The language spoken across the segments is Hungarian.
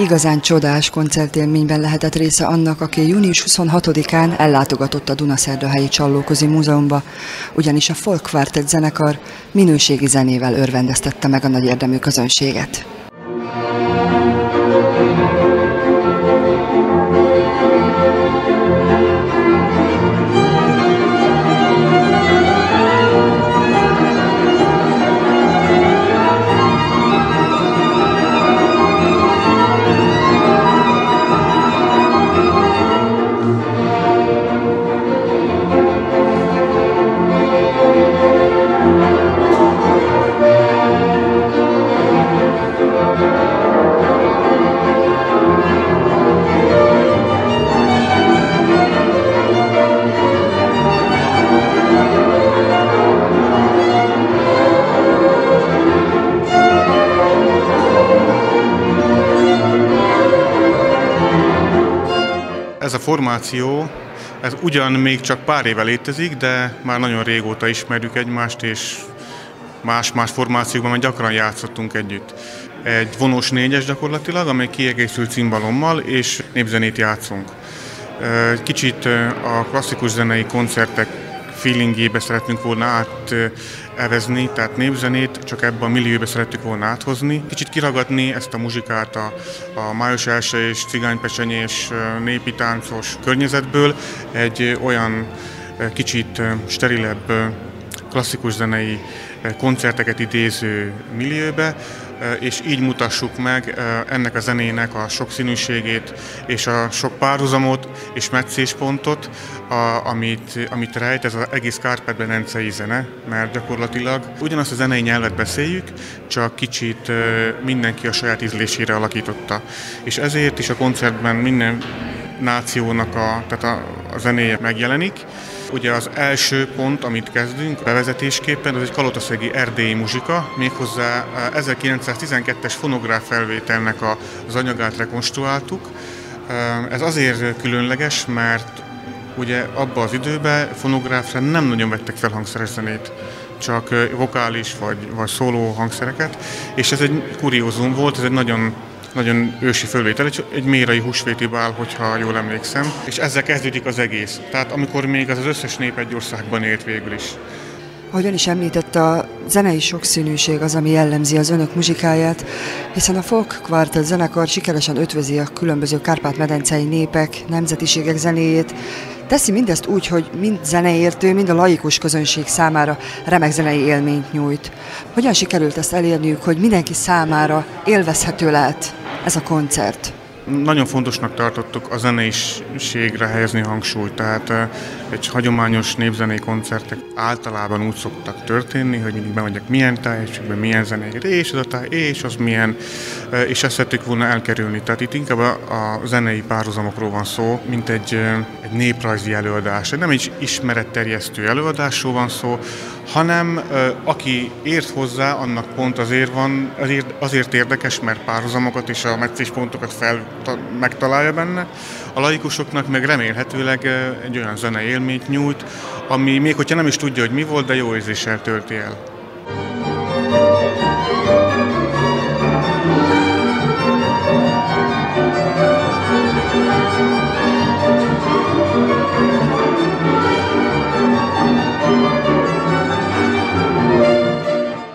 Igazán csodás koncertélményben lehetett része annak, aki június 26-án ellátogatott a Dunaszerdahelyi Csallókozi Múzeumba, ugyanis a Folk Quartet zenekar minőségi zenével örvendeztette meg a nagy érdemű közönséget. Ez a formáció, ez ugyan még csak pár éve létezik, de már nagyon régóta ismerjük egymást, és más-más formációkban már gyakran játszottunk együtt. Egy vonós négyes gyakorlatilag, amely kiegészül cimbalommal, és népzenét játszunk. Kicsit a klasszikus zenei koncertek feelingébe szeretnénk volna átevezni, tehát népzenét csak ebben a millióbe szerettük volna áthozni. Kicsit kiragadni ezt a muzsikát a, a május első és cigánypecsenyés népi táncos környezetből egy olyan kicsit sterilebb klasszikus zenei koncerteket idéző millióbe, és így mutassuk meg ennek a zenének a sokszínűségét és a sok párhuzamot és meccéspontot, amit, amit rejt ez az egész Kárpát Benencei zene, mert gyakorlatilag ugyanazt a zenei nyelvet beszéljük, csak kicsit mindenki a saját ízlésére alakította. És ezért is a koncertben minden nációnak a, tehát a, a zenéje megjelenik, Ugye az első pont, amit kezdünk bevezetésképpen, az egy kalotaszegi erdélyi muzsika, méghozzá 1912-es eh, fonográf felvételnek az anyagát rekonstruáltuk. Eh, ez azért különleges, mert ugye abban az időben fonográfra nem nagyon vettek fel hangszeres zenét csak eh, vokális vagy, vagy szóló hangszereket, és ez egy kuriózum volt, ez egy nagyon nagyon ősi fölvétel, egy, egy mérai húsvéti bál, hogyha jól emlékszem, és ezzel kezdődik az egész. Tehát amikor még az az összes nép egy országban élt végül is. Ahogy ön is említett, a zenei sokszínűség az, ami jellemzi az önök muzsikáját, hiszen a folk quartet zenekar sikeresen ötvözi a különböző kárpát-medencei népek, nemzetiségek zenéjét, Teszi mindezt úgy, hogy mind zeneértő, mind a laikus közönség számára remek zenei élményt nyújt. Hogyan sikerült ezt elérniük, hogy mindenki számára élvezhető lehet ez a koncert? Nagyon fontosnak tartottuk a zeneiségre helyezni hangsúlyt, tehát egy hagyományos népzenei koncertek általában úgy szoktak történni, hogy mindig bemegyek milyen tájegységben, milyen zenéket, és az a táj, és az milyen, és ezt szerettük volna elkerülni. Tehát itt inkább a, a zenei párhuzamokról van szó, mint egy, egy néprajzi előadás. Nem egy ismeretterjesztő előadásról van szó, hanem aki ért hozzá, annak pont azért van, azért, érdekes, mert párhuzamokat és a pontokat fel, megtalálja benne. A laikusoknak meg remélhetőleg egy olyan zenei élményt nyújt, ami még hogyha nem is tudja, hogy mi volt, de jó érzéssel tölti el.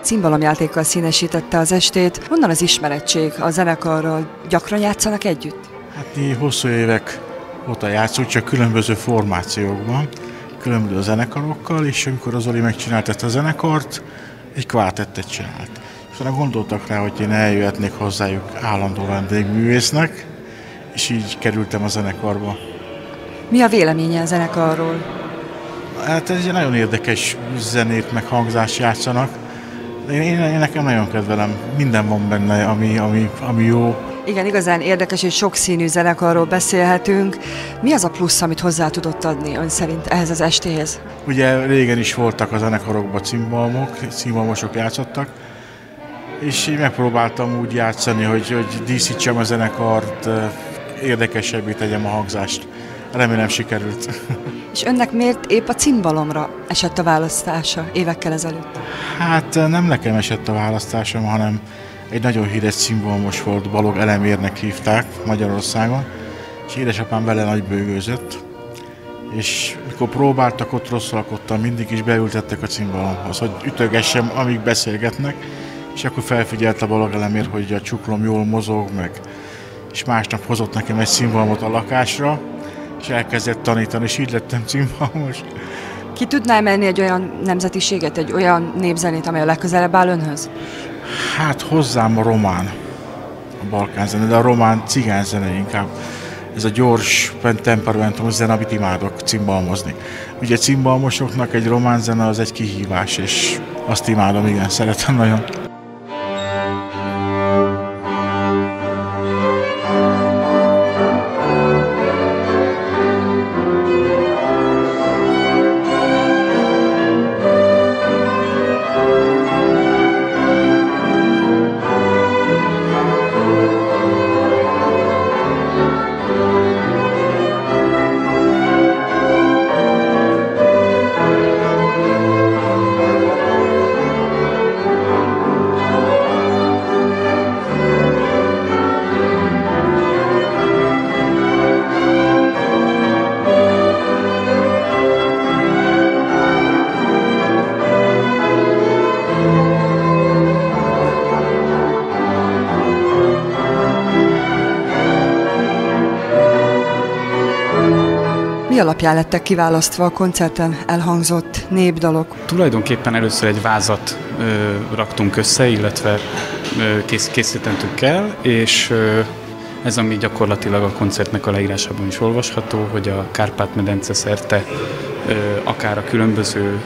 Cimbalomjátékkal színesítette az estét. Honnan az ismerettség a zenekarral? Gyakran játszanak együtt? Hát mi hosszú évek óta játszunk, csak különböző formációkban, különböző zenekarokkal, és amikor az Oli megcsinált ezt a zenekart, egy kvártettet csinált. És utána gondoltak rá, hogy én eljöhetnék hozzájuk állandó vendégművésznek, és így kerültem a zenekarba. Mi a véleménye a zenekarról? Hát ez egy nagyon érdekes zenét, meg hangzást játszanak. Én, én, én nekem nagyon kedvelem. Minden van benne, ami, ami, ami jó. Igen, igazán érdekes és sokszínű zenekarról beszélhetünk. Mi az a plusz, amit hozzá tudott adni ön szerint ehhez az estéhez? Ugye régen is voltak a zenekarokban cimbalmok, cimbalmosok játszottak, és így megpróbáltam úgy játszani, hogy, hogy díszítsem a zenekart, érdekesebbé tegyem a hangzást. Remélem sikerült. És önnek miért épp a cimbalomra esett a választása évekkel ezelőtt? Hát nem nekem esett a választásom, hanem egy nagyon híres szimbolmos volt, Balog Elemérnek hívták Magyarországon, és édesapám vele nagy bőgőzött, és mikor próbáltak, ott rosszalkodtam, mindig is beültettek a cimbalomhoz, hogy ütögessem, amíg beszélgetnek, és akkor felfigyelt a Balog Elemér, hogy a csuklom jól mozog, meg és másnap hozott nekem egy cimbalomot a lakásra, és elkezdett tanítani, és így lettem cimbalmos. Ki tudná emelni egy olyan nemzetiséget, egy olyan népzenét, amely a legközelebb áll önhöz? Hát hozzám a román, a balkán zene, de a román cigány zene inkább. Ez a gyors, temperamentumos zene, amit imádok cimbalmozni. Ugye cimbalmosoknak egy román zene az egy kihívás, és azt imádom, igen, szeretem nagyon. Mi alapján lettek kiválasztva a koncerten elhangzott népdalok? Tulajdonképpen először egy vázat ö, raktunk össze, illetve ö, kész, készítettük el, és ö, ez ami gyakorlatilag a koncertnek a leírásában is olvasható, hogy a Kárpát-medence szerte akár a különböző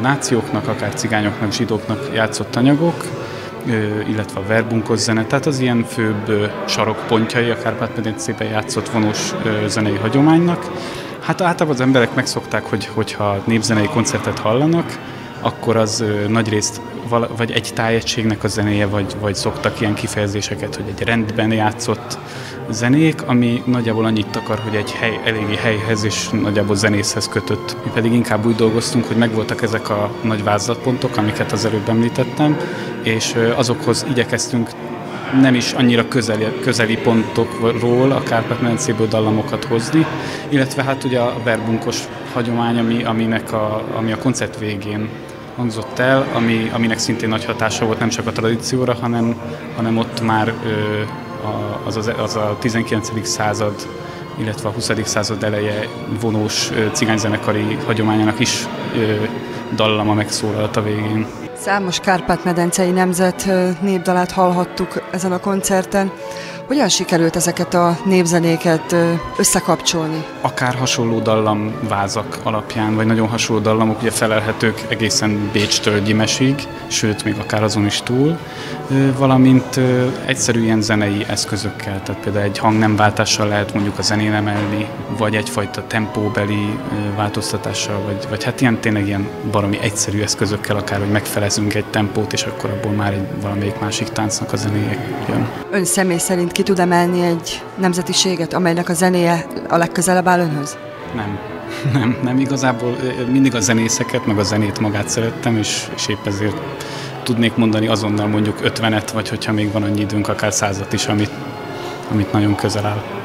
nációknak, akár cigányoknak, zsidóknak játszott anyagok, illetve a verbunkos zene, tehát az ilyen főbb sarokpontjai a Kárpát-medencében játszott vonós zenei hagyománynak, Hát általában az emberek megszokták, hogy, hogyha népzenei koncertet hallanak, akkor az nagy részt vagy egy tájegységnek a zenéje, vagy, vagy szoktak ilyen kifejezéseket, hogy egy rendben játszott zenék, ami nagyjából annyit akar, hogy egy hely, eléggé helyhez és nagyjából zenészhez kötött. Mi pedig inkább úgy dolgoztunk, hogy megvoltak ezek a nagy vázlatpontok, amiket az előbb említettem, és azokhoz igyekeztünk nem is annyira közeli, közeli pontokról a Kárpát-medencéből dallamokat hozni, illetve hát ugye a verbunkos hagyomány, ami, aminek a, ami a koncert végén hangzott el, ami, aminek szintén nagy hatása volt nem csak a tradícióra, hanem, hanem ott már ö, az, az, az a 19. század, illetve a 20. század eleje vonós cigányzenekari hagyományának is ö, dallama megszólalt a végén. Számos Kárpát-medencei nemzet népdalát hallhattuk ezen a koncerten. Hogyan sikerült ezeket a népzenéket összekapcsolni? Akár hasonló dallamvázak alapján, vagy nagyon hasonló dallamok ugye felelhetők egészen Bécstől Gyimesig, sőt, még akár azon is túl, valamint egyszerű ilyen zenei eszközökkel, tehát például egy hangnemváltással lehet mondjuk a zenén emelni, vagy egyfajta tempóbeli változtatással, vagy, vagy hát ilyen tényleg ilyen valami egyszerű eszközökkel, akár hogy megfelezünk egy tempót, és akkor abból már egy valamelyik másik táncnak a zenéje jön. Ön személy szerint ki tud emelni egy nemzetiséget, amelynek a zenéje a legközelebb áll önhöz? Nem. Nem, nem igazából mindig a zenészeket, meg a zenét magát szerettem, és, és épp ezért tudnék mondani azonnal mondjuk 50-et, vagy hogyha még van annyi időnk, akár százat is, amit, amit nagyon közel áll.